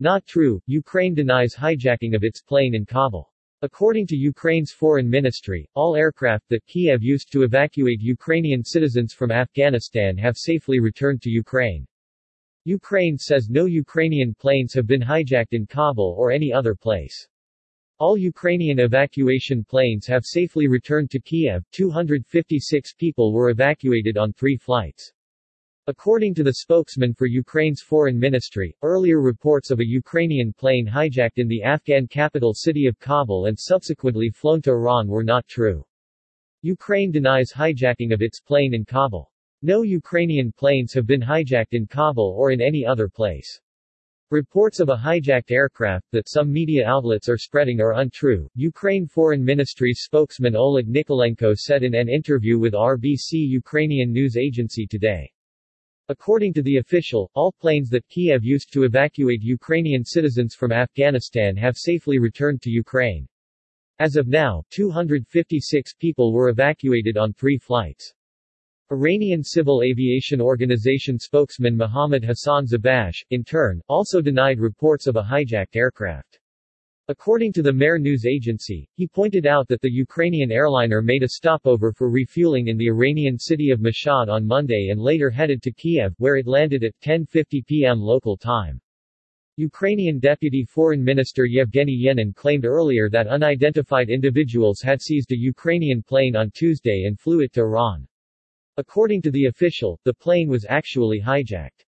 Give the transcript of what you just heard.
Not true, Ukraine denies hijacking of its plane in Kabul. According to Ukraine's foreign ministry, all aircraft that Kiev used to evacuate Ukrainian citizens from Afghanistan have safely returned to Ukraine. Ukraine says no Ukrainian planes have been hijacked in Kabul or any other place. All Ukrainian evacuation planes have safely returned to Kiev. 256 people were evacuated on three flights. According to the spokesman for Ukraine's foreign ministry, earlier reports of a Ukrainian plane hijacked in the Afghan capital city of Kabul and subsequently flown to Iran were not true. Ukraine denies hijacking of its plane in Kabul. No Ukrainian planes have been hijacked in Kabul or in any other place. Reports of a hijacked aircraft that some media outlets are spreading are untrue, Ukraine Foreign Ministry spokesman Oleg Nikolenko said in an interview with RBC Ukrainian news agency today. According to the official, all planes that Kiev used to evacuate Ukrainian citizens from Afghanistan have safely returned to Ukraine. As of now, 256 people were evacuated on three flights. Iranian Civil Aviation Organization spokesman Mohammad Hassan Zibakhsh, in turn, also denied reports of a hijacked aircraft. According to the Mehr news agency, he pointed out that the Ukrainian airliner made a stopover for refueling in the Iranian city of Mashhad on Monday and later headed to Kiev, where it landed at 10.50 p.m. local time. Ukrainian Deputy Foreign Minister Yevgeny Yenin claimed earlier that unidentified individuals had seized a Ukrainian plane on Tuesday and flew it to Iran. According to the official, the plane was actually hijacked.